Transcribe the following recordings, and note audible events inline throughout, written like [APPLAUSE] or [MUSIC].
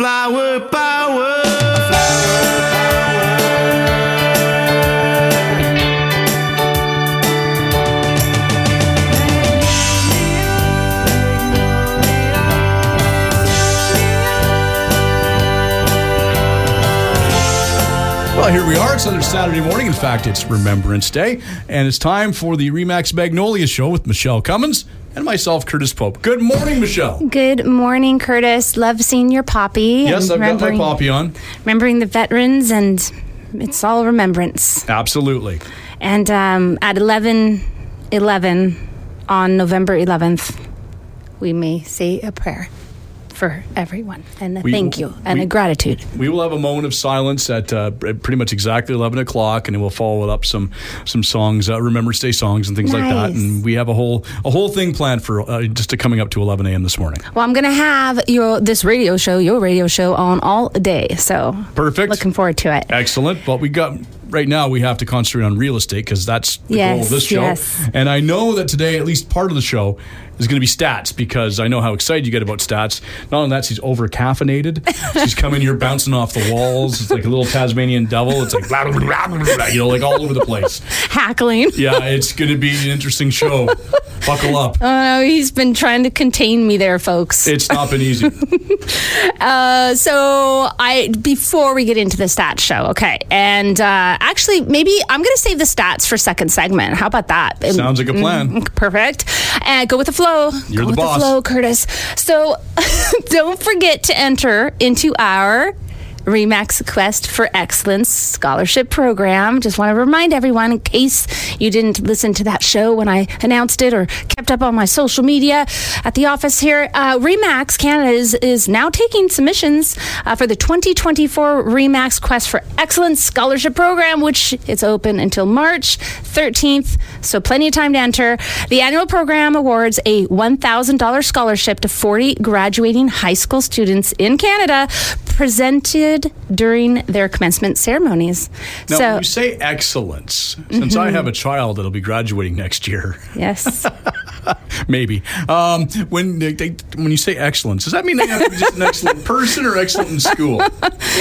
Flower power. Well, here we are. It's another Saturday morning. In fact, it's Remembrance Day, and it's time for the Remax Magnolia Show with Michele Cummins and myself, Curtis Pope. Good morning, Michele. Good morning, Curtis. Love seeing your poppy. Yes, I've got my poppy on. Remembering the veterans, and it's all remembrance. Absolutely. And um, at 11 11 on November 11th, we may say a prayer for everyone and a We- thank you and we- a gratitude. We will have a moment of silence at uh, pretty much exactly 11 o'clock, and then we'll follow it up some some songs, uh, Remembrance Day songs, and things like that. And we have a whole a whole thing planned for uh, just coming up to 11 a.m. this morning. Well, I'm going to have your this radio show, your radio show, on all day. So Perfect. looking forward to it. Excellent. But we got right now we have to concentrate on real estate because that's the goal of Yes, this show. yes. And I know that today, at least part of the show, is going to be stats because I know how excited you get about stats. Not only that, she's over caffeinated. she's coming here bouncing off the walls. It's like a little Tasmanian devil. It's like blah, blah, blah, blah, you know, like all over the place. Hackling. Yeah, it's going to be an interesting show. Buckle up. Oh, he's been trying to contain me there, folks. It's not been easy. [LAUGHS] Uh, so I before we get into the stats show, okay, and uh, actually maybe I'm going to save the stats for second segment. How about that? Sounds like a plan. Mm, Perfect. And go with the flow. You're go the with boss. the flow, Curtis. So [LAUGHS] don't forget to enter into our. Remax Quest for Excellence Scholarship Program. Just want to remind everyone, in case you didn't listen to that show when I announced it or kept up on my social media at the office here, uh, Remax Canada is, is now taking submissions uh, for the 2024 Remax Quest for Excellence Scholarship Program, which is open until March 13th. So plenty of time to enter. The annual program awards a $1,000 scholarship to 40 graduating high school students in Canada, presented during their commencement ceremonies. Now, so, when you say excellence, since I have a child that'll be graduating next year, yes. [LAUGHS] maybe. Um, when they, they, when you say excellence, does that mean they have to be just an excellent person or excellent in school?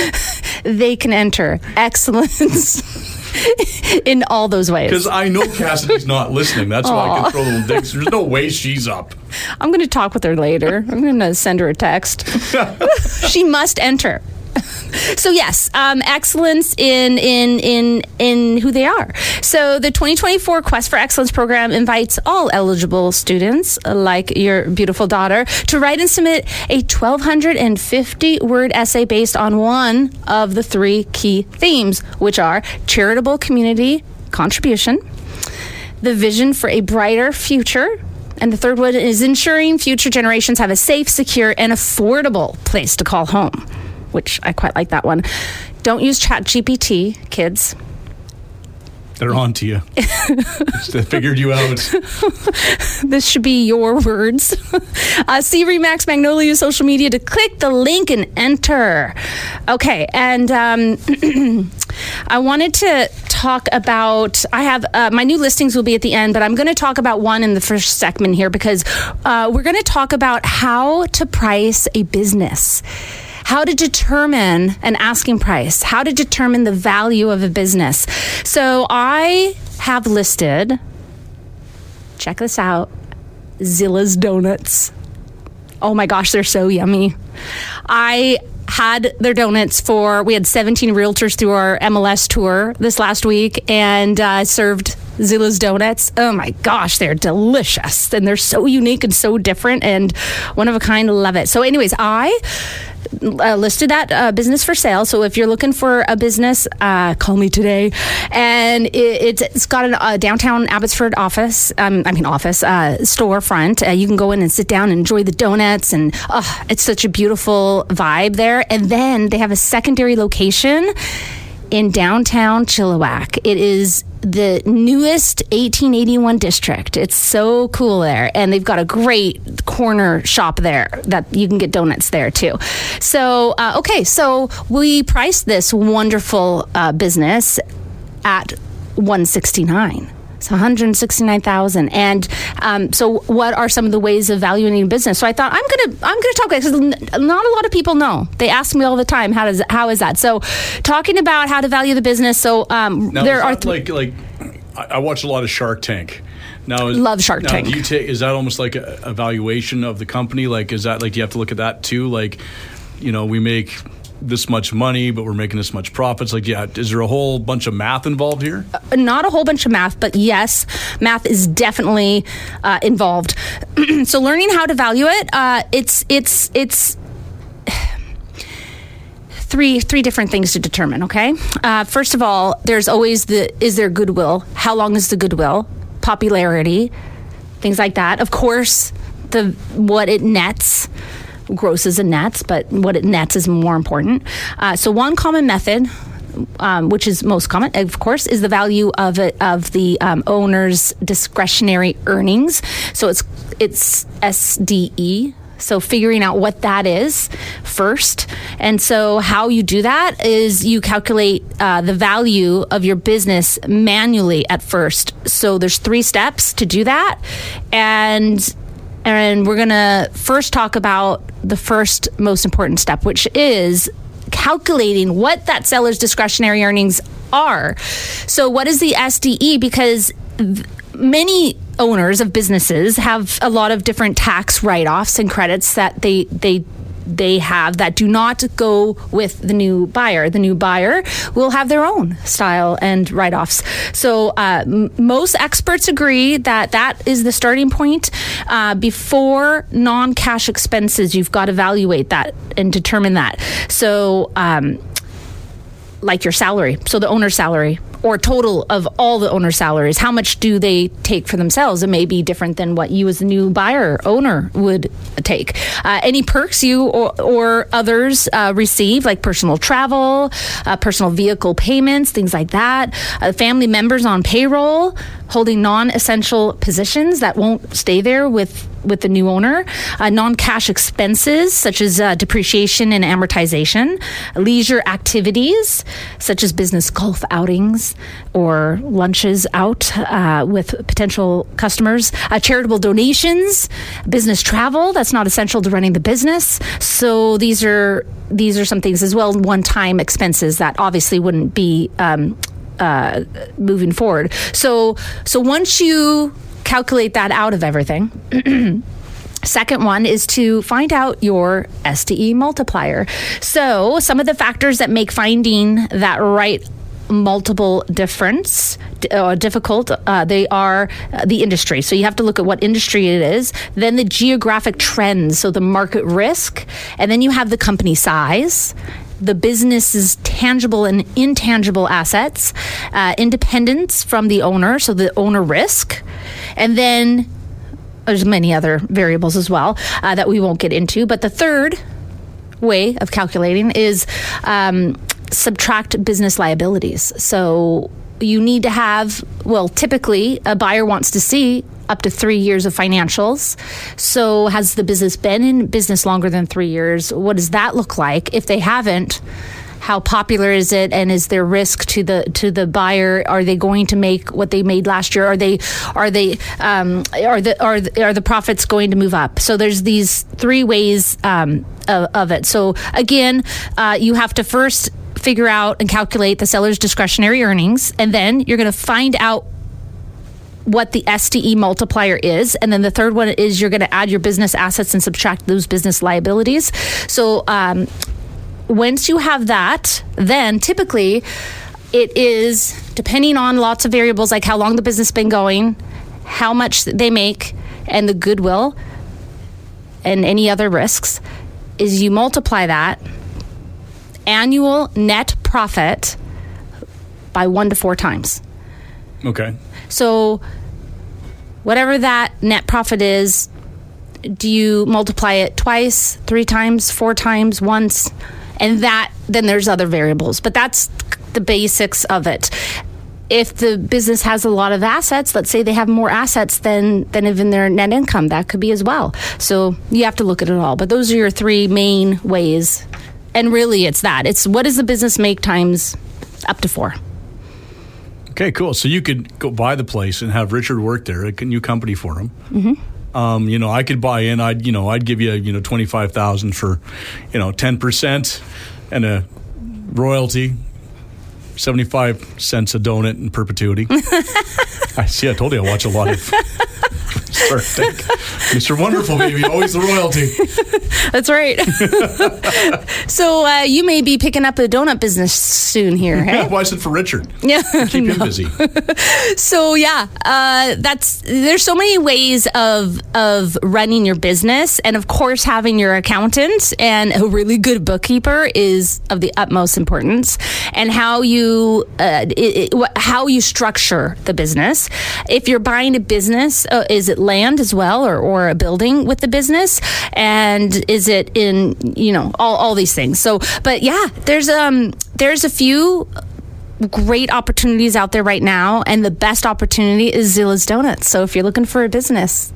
[LAUGHS] they can enter excellence [LAUGHS] [LAUGHS] in all those ways. Because I know Cassidy's not listening. That's why I can throw little digs. There's no way she's up. I'm going to talk with her later. I'm going to send her a text. [LAUGHS] [LAUGHS] she must enter. [LAUGHS] So yes, um, excellence in in in in who they are. So the 2024 Quest for Excellence program invites all eligible students, like your beautiful daughter, to write and submit a 1,250 word essay based on one of the three key themes, which are charitable community contribution, the vision for a brighter future. And the third one is ensuring future generations have a safe, secure, and affordable place to call home, which I quite like that one. Don't use ChatGPT, kids. They're on to you. [LAUGHS] they figured you out. [LAUGHS] This should be your words. [LAUGHS] uh, see Remax Magnolia social media to click the link and enter. Okay, and um, [CLEARS THROAT] I wanted to talk about. I have uh, my new listings will be at the end, but I'm going to talk about one in the first segment here because uh, we're going to talk about how to price a business. How to determine an asking price, how to determine the value of a business. So I have listed check this out Zilla's Donuts. Oh my gosh, they're so yummy. I had their donuts for, we had 17 realtors through our MLS tour this last week and uh, served Zilla's Donuts. Oh my gosh, they're delicious and they're so unique and so different and one of a kind. Love it. So, anyways, I uh, listed that uh, business for sale. So if you're looking for a business, uh, call me today. And it, it's, it's got a uh, downtown Abbotsford office. Um, I mean office uh, storefront. Uh, you can go in and sit down and enjoy the donuts, and uh, it's such a beautiful vibe there. And then they have a secondary location in downtown Chilliwack. It is the newest 1881 district. It's so cool there. And they've got a great corner shop there that you can get donuts there too. So, uh, okay, so we priced this wonderful uh, business at 169 It's 169,000. And um, so what are some of the ways of valuing a business? So I thought I'm going to I'm going to talk about because not a lot of people know. They ask me all the time how does how is that? So talking about how to value the business. So um, Now, there are th- like like I, I watch a lot of Shark Tank. Now, is, Love Shark now, Tank. Do you take is that almost like a evaluation of the company? Like, is that like do you have to look at that too? Like, you know, we make this much money, but we're making this much profits. Like, yeah, is there a whole bunch of math involved here? not a whole bunch of math, but yes, math is definitely uh, involved. [CLEARS THROAT] so learning how to value it, uh, it's it's it's [SIGHS] three three different things to determine. Okay, uh, first of all, there's always the is there goodwill? How long is the goodwill? Popularity, things like that. Of course, the what it nets. Grosses and nets, but what it nets is more important. Uh, so, one common method um, which is most common, of course, is the value of it, of the um, owner's discretionary earnings. So it's it's SDE. So figuring out what that is first, and so how you do that is you calculate uh, the value of your business manually at first. So there's three steps to do that, and and we're gonna first talk about the first most important step, which is calculating what that seller's discretionary earnings are. So, what is the SDE? Because many owners of businesses have a lot of different tax write-offs and credits that they they they have that do not go with the new buyer. The new buyer will have their own style and write offs. So, uh, m- most experts agree that that is the starting point. Uh, before non cash expenses, you've got to evaluate that and determine that. So, um, like your salary, so the owner's salary or total of all the owner salaries, how much do they take for themselves? It may be different than what you as a new buyer owner would take. Uh, any perks you or, or others uh, receive, like personal travel, uh, personal vehicle payments, things like that. Uh, family members on payroll holding non-essential positions that won't stay there with with the new owner, uh, non cash expenses such as uh, depreciation and amortization, leisure activities such as business golf outings or lunches out uh, with potential customers, uh, charitable donations, business travel that's not essential to running the business. So these are these are some things as well, one time expenses that obviously wouldn't be. Um, uh, moving forward. So, so once you calculate that out of everything. [CLEARS THROAT] Second one is to find out your SDE multiplier. So, some of the factors that make finding that right multiple difference uh, difficult uh, they are uh, the industry so you have to look at what industry it is then the geographic trends so the market risk and then you have the company size the business's tangible and intangible assets, uh, independence from the owner, so the owner risk, and then there's many other variables as well uh, that we won't get into. But the third way of calculating is um, subtract business liabilities. So you need to have, well, typically a buyer wants to see up to three years of financials. So, has the business been in business longer than three years? What does that look like? If they haven't, how popular is it and is there risk to the to the buyer are they going to make what they made last year are they are they um, are the are the, are the profits going to move up so there's these three ways um, of, of, it so again uh, you have to first figure out and calculate the seller's discretionary earnings and then you're going to find out what the SDE multiplier is. And then the third one is you're going to add your business assets and subtract those business liabilities. So um, once you have that, then typically it is depending on lots of variables like how long the business been going, how much they make, and the goodwill and any other risks, is you multiply that annual net profit by one to four times. Okay. So, whatever that net profit is, do you multiply it twice, three times, four times, once? And that, then there's other variables, but that's the basics of it. If the business has a lot of assets, let's say they have more assets than, than even their net income, that could be as well. So you have to look at it all. But those are your three main ways. And really, it's that. It's what does the business make times up to four. Okay, cool. So you could go buy the place and have Richard work there, a new company for him. Mm-hmm. Um, you know, I could buy in. I'd, you know, I'd give you, you know, twenty five thousand for, you know, ten percent and a royalty, seventy five cents a donut in perpetuity. [LAUGHS] I see. I told you I watch a lot of. [LAUGHS] Mr. Wonderful, baby, always the royalty. [LAUGHS] That's right. [LAUGHS] so uh, you may be picking up a donut business soon here, Yeah, hey? why is it for Richard? Yeah. Keep him busy. So yeah, uh, that's there's so many ways of of running your business, and of course having your accountant and a really good bookkeeper is of the utmost importance. And how you uh, it, it, how you structure the business. If you're buying a business, uh, is it land as well, or or a building with the business, and is it in you know all all these things. So, but yeah, there's um there's a few great opportunities out there right now, and the best opportunity is Zilla's Donuts. So if you're looking for a business,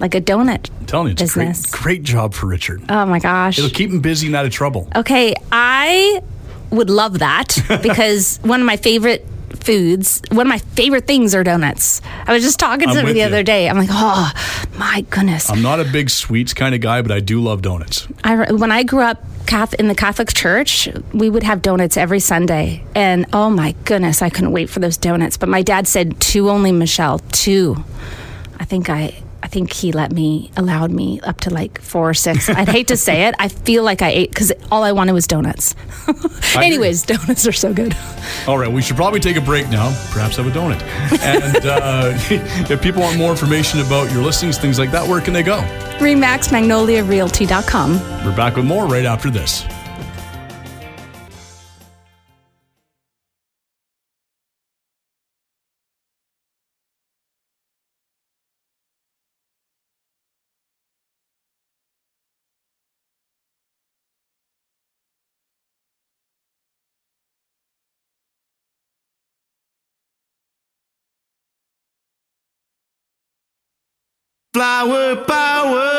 like a donut I'm telling you, it's a great, business. great job for Richard. Oh my gosh. It'll keep him busy and out of trouble. Okay, I would love that [LAUGHS] because one of my favorite foods, one of my favorite things are donuts. I was just talking I'm to him the you. other day. I'm like, oh my goodness. I'm not a big sweets kind of guy, but I do love donuts. I, when I grew up Cath- in the Catholic Church, we would have donuts every Sunday. And oh my goodness, I couldn't wait for those donuts. But my dad said two only, Michele, two. I think I. I think he let me, allowed me up to like four or six. I'd hate to say it. I feel like I ate because all I wanted was donuts. Anyways, donuts are so good. All right, we should probably take a break now, perhaps have a donut. And uh, [LAUGHS] if people want more information about your listings, things like that, where can they go? RemaxMagnoliaRealty.com. We're back with more right after this. Flower power.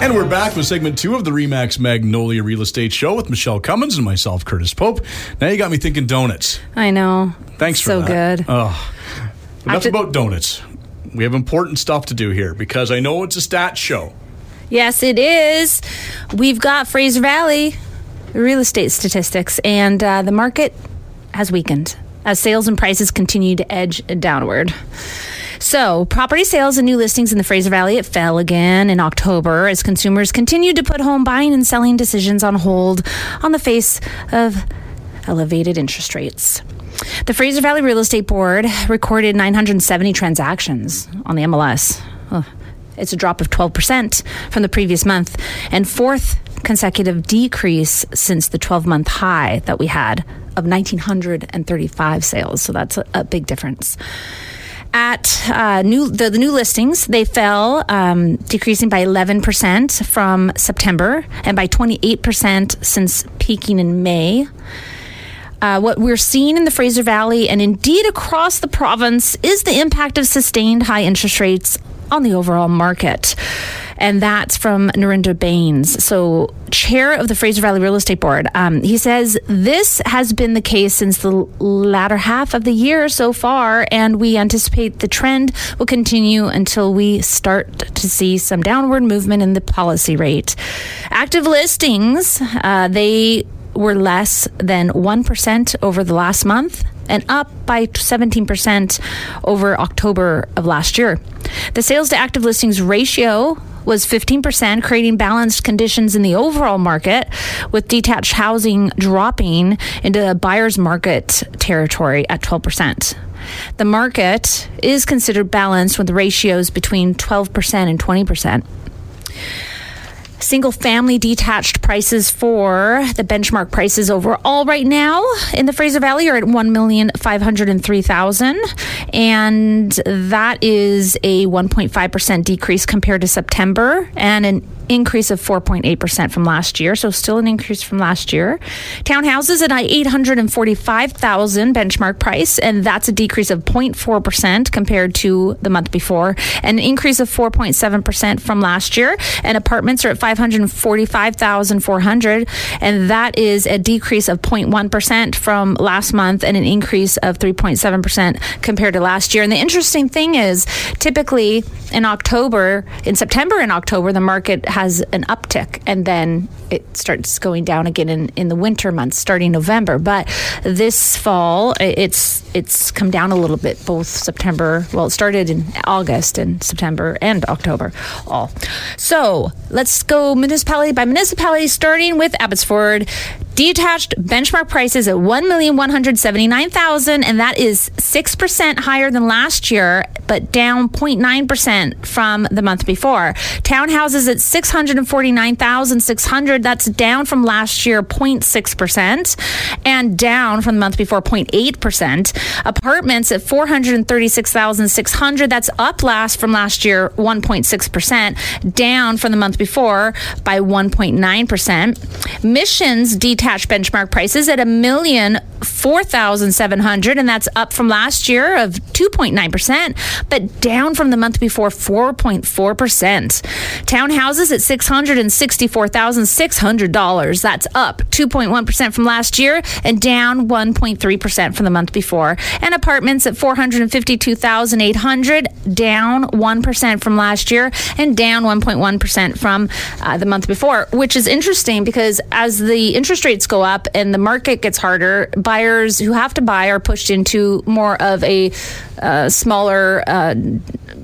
And we're back with segment two of the Remax Magnolia Real Estate Show with Michele Cummins and myself, Curtis Pope. Now you got me thinking donuts. I know. Thanks for so that. good. Oh, enough After- about donuts. We have important stuff to do here because I know it's a stats show. Yes, it is. We've got Fraser Valley real estate statistics, and uh, the market has weakened as sales and prices continue to edge downward. So, property sales and new listings in the Fraser Valley it fell again in October as consumers continued to put home buying and selling decisions on hold on the face of elevated interest rates. The Fraser Valley Real Estate Board recorded 970 transactions on the MLS. It's a drop of 12% from the previous month and fourth consecutive decrease since the 12 month high that we had of 1,935 sales. So that's a, a big difference. At uh, new the, the new listings, they fell, um, decreasing by 11% from September and by 28% since peaking in May. Uh, what we're seeing in the Fraser Valley and indeed across the province is the impact of sustained high interest rates on the overall market. And that's from Narinder Bains, so chair of the Fraser Valley Real Estate Board. Um, he says this has been the case since the latter half of the year so far, and we anticipate the trend will continue until we start to see some downward movement in the policy rate. Active listings, uh, they were less than 1% over the last month and up by 17% over October of last year. The sales to active listings ratio was 15%, creating balanced conditions in the overall market, with detached housing dropping into buyer's market territory at 12%. The market is considered balanced with ratios between 12% and 20%. Single family detached prices for the benchmark prices overall right now in the Fraser Valley are at 1,503,000 and that is a 1.5% decrease compared to September and an increase of 4.8% from last year, so still an increase from last year. Townhouses at 845,000 benchmark price, and that's a decrease of 0.4% compared to the month before, an increase of 4.7% from last year. And apartments are at 545,400, and that is a decrease of 0.1% from last month and an increase of 3.7% compared to last year. And the interesting thing is, typically in October, in September and October, the market has an uptick and then it starts going down again in, in the winter months starting November. But this fall, it's it's come down a little bit, both September, well, it started in August and September and October all. So let's go municipality by municipality, starting with Abbotsford. Detached benchmark prices at 1,179,000 and that is 6% higher than last year but down 0.9% from the month before. Townhouses at 649,600 that's down from last year 0.6% and down from the month before 0.8%. Apartments at 436,600 that's up last from last year 1.6%, down from the month before by 1.9%. Missions detached benchmark prices at a million four thousand seven hundred, and that's up from last year of two point nine percent, but down from the month before four point four percent. Townhouses at six hundred and sixty-four thousand six hundred dollars. That's up two point one percent from last year and down one point three percent from the month before. And apartments at four hundred and fifty-two thousand eight hundred, down one percent from last year and down one point one percent from uh, the month before, which is interesting because as the interest rates go up and the market gets harder, buyers who have to buy are pushed into more of a uh, smaller uh,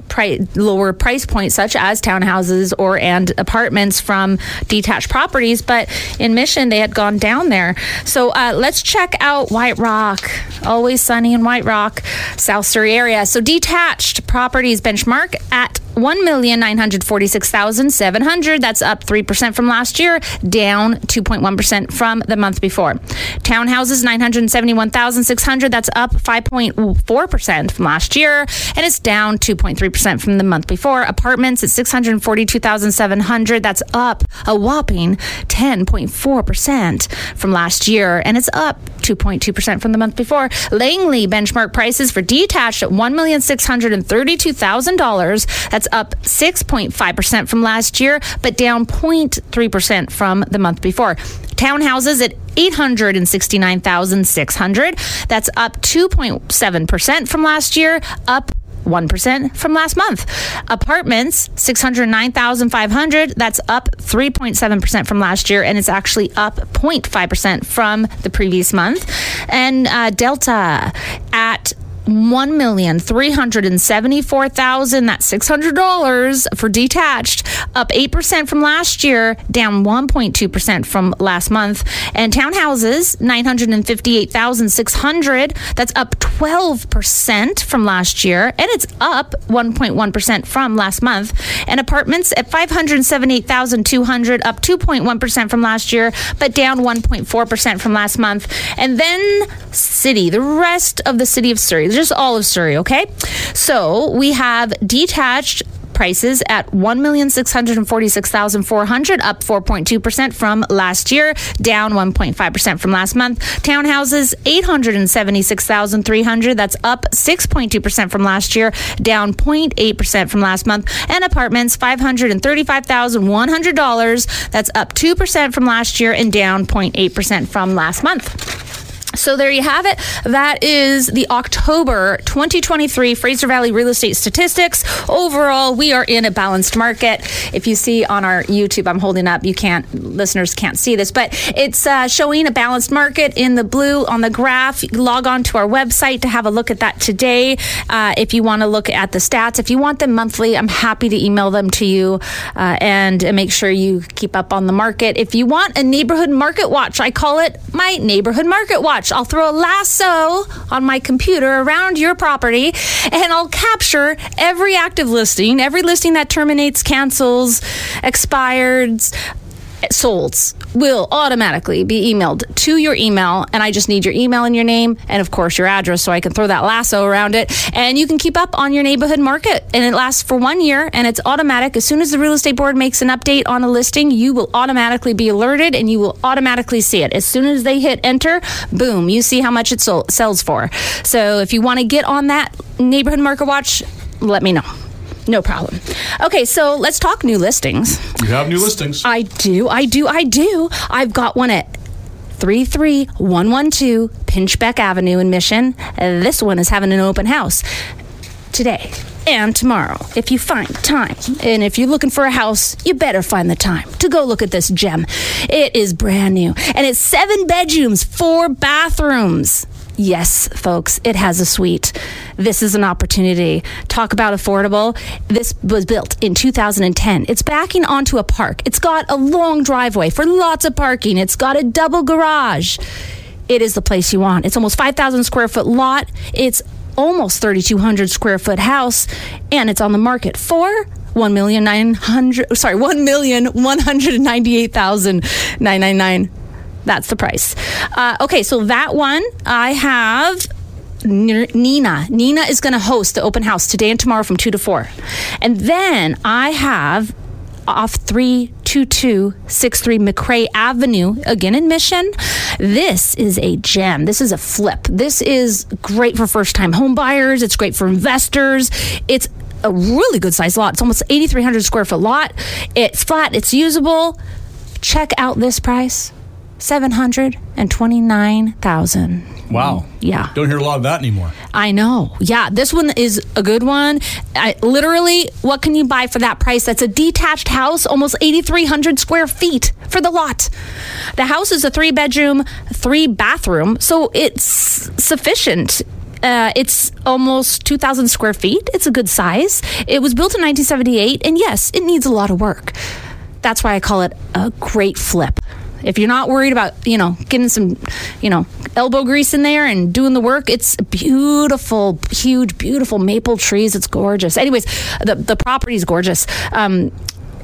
price, lower price point, such as townhouses or and apartments from detached properties. But in Mission, they had gone down there. So uh, let's check out White Rock. Always sunny in White Rock, South Surrey area. So detached properties benchmark at 1,946,700. That's up 3% from last year, down 2.1% from the month before. Townhouses, 971,600. That's up 5.4% from last year, and it's down 2.3% from the month before. Apartments at 642,700. That's up a whopping 10.4% from last year, and it's up 2.2% from the month before. Langley benchmark prices for detached at $1,632,000. That's up 6.5% from last year, but down 0.3% from the month before. Townhouses at 869,600. That's up 2.7% from last year, up 1% from last month. Apartments, 609,500. That's up 3.7% from last year, and it's actually up 0.5% from the previous month. And uh, Delta at one million three hundred and seventy-four thousand. That's six hundred dollars for detached, up eight percent from last year, down one point two percent from last month. And townhouses nine hundred and fifty-eight thousand six hundred. That's up twelve percent from last year, and it's up one point one percent from last month. And apartments at five hundred seventy-eight thousand two hundred, up two point one percent from last year, but down one point four percent from last month. And then city, the rest of the city of Surrey just all of Surrey, okay? So we have detached prices at 1,646,400 up 4.2% from last year, down 1.5% from last month. Townhouses 876,300 that's up 6.2% from last year, down 0.8% from last month. And apartments $535,100 that's up 2% from last year and down 0.8% from last month. So there you have it. That is the October 2023 Fraser Valley real estate statistics. Overall, we are in a balanced market. If you see on our YouTube, I'm holding up. You can't, listeners can't see this, but it's uh, showing a balanced market in the blue on the graph. Log on to our website to have a look at that today. Uh, if you want to look at the stats, if you want them monthly, I'm happy to email them to you uh, and make sure you keep up on the market. If you want a neighborhood market watch, I call it my neighborhood market watch I'll throw a lasso on my computer around your property and I'll capture every active listing, every listing that terminates, cancels, expires, solds will automatically be emailed to your email and i just need your email and your name and of course your address so i can throw that lasso around it. And you can keep up on your neighborhood market and it lasts for one year and it's automatic. As soon as the real estate board makes an update on a listing you will automatically be alerted and you will automatically see it. As soon as they hit enter boom you see how much it sells for. So if you want to get on that neighborhood market watch let me know no problem okay so let's talk new listings You have new listings. I do, I do, I do. I've got one at 33112 Pinchbeck Avenue in Mission. This one is having an open house today and tomorrow if you find time. And if you're looking for a house, you better find the time to go look at this gem. It is brand new and it's seven bedrooms, four bathrooms. Yes, folks, it has a suite. This is an opportunity. Talk about affordable. This was built in 2010. It's backing onto a park. It's got a long driveway for lots of parking. It's got a double garage. It is the place you want. It's almost 5,000 square foot lot. It's almost 3,200 square foot house, and it's on the market for one million nine hundred. Sorry, one million one hundred ninety-eight thousand nine nine nine. That's the price. Uh, okay, so that one I have. Nina. Nina is going to host the open house today and tomorrow from 2 to 4. And then I have off 32263 McCrae Avenue, again in Mission. This is a gem. This is a flip. This is great for first time home buyers. It's great for investors. It's a really good sized lot. It's almost 8,300 square foot lot. It's flat, it's usable. Check out this price 729,000. Wow. Yeah. Don't hear a lot of that anymore. I know. Yeah, this one is a good one. I, literally, what can you buy for that price? That's a detached house, almost 8,300 square feet for the lot. The house is a three bedroom, three bathroom, so it's sufficient. Uh, it's almost 2,000 square feet. It's a good size. It was built in 1978, and yes, it needs a lot of work. That's why I call it a great flip. If you're not worried about, you know, getting some, you know, elbow grease in there and doing the work, it's beautiful, huge, beautiful maple trees. It's gorgeous. Anyways, the the property is gorgeous. Um,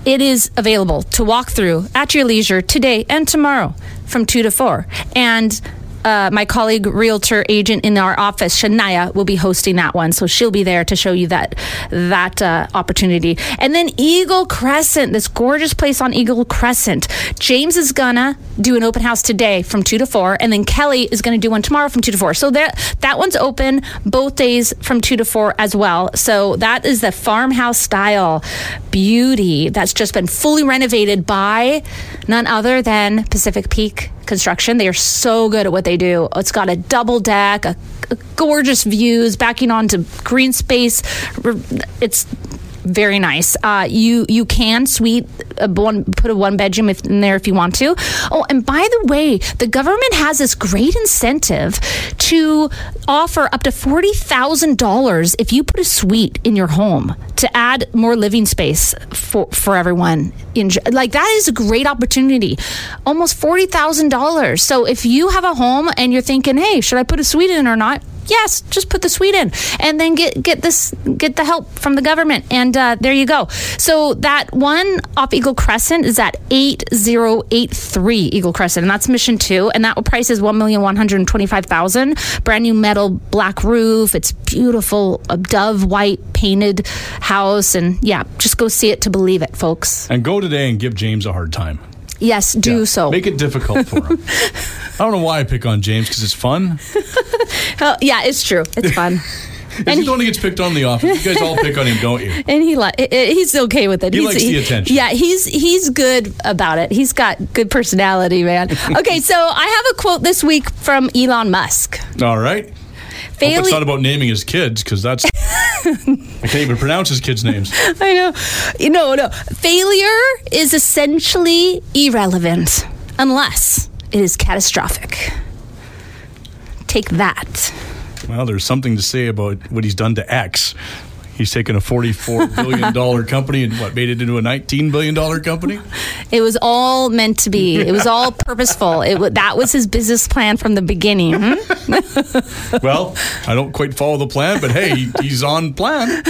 it is available to walk through at your leisure today and tomorrow from two to four. And uh, my colleague, realtor agent in our office, Shania, will be hosting that one, so she'll be there to show you that that uh, opportunity. And then Eagle Crescent, this gorgeous place on Eagle Crescent. James is gonna do an open house today from two to four, and then Kelly is gonna do one tomorrow from two to four. So that that one's open both days from two to four as well. So that is the farmhouse style beauty that's just been fully renovated by none other than Pacific Peak construction. They are so good at what they do. It's got a double deck, a, a gorgeous views, backing onto green space. It's very nice. Uh, you you can suite a one put a one bedroom if, in there if you want to. Oh, and by the way, the government has this great incentive to offer up to forty thousand dollars if you put a suite in your home to add more living space for for everyone. In like that is a great opportunity. Almost forty thousand dollars. So if you have a home and you're thinking, hey, should I put a suite in or not? Yes just put the suite in and then get get this get the help from the government. And uh, there you go. So that one off eagle crescent is at 8083 eagle crescent and that's mission two and that price is 1125000 brand new metal black roof. It's beautiful a dove white painted house and yeah just go see it to believe it folks. And go today and give James a hard time. Yes do Yeah. so Make it difficult for him. [LAUGHS] I don't know why I pick on James because it's fun. [LAUGHS] Uh, yeah it's true it's fun [LAUGHS] Is he the one who gets picked on the office? You guys all pick on him, don't you? and he li- he's okay with it. He he's, likes the attention. Yeah, he's he's good about it. He's got good personality, man. Okay, so I have a quote this week from Elon Musk. All right. It's not about naming his kids because that's. [LAUGHS] I can't even pronounce his kids' names. [LAUGHS] I know, you know, no. Failure is essentially irrelevant unless it is catastrophic. Take that. Well, there's something to say about what he's done to X. He's taken a $44 [LAUGHS] billion company and what, made it into a $19 billion company? It was all meant to be. It was all purposeful. It that was his business plan from the beginning. hmm? [LAUGHS] [LAUGHS] Well, I don't quite follow the plan, but hey, he's on plan.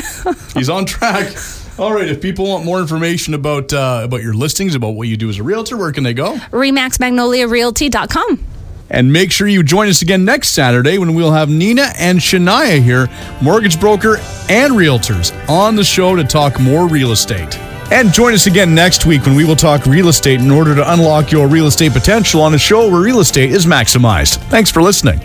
He's on track. All right. If people want more information about uh, about your listings, about what you do as a realtor, where can they go? RemaxMagnoliaRealty.com. And make sure you join us again next Saturday when we'll have Nina and Shania here, mortgage broker and realtors, on the show to talk more real estate. And join us again next week when we will talk real estate in order to unlock your real estate potential on a show where real estate is maximized. Thanks for listening.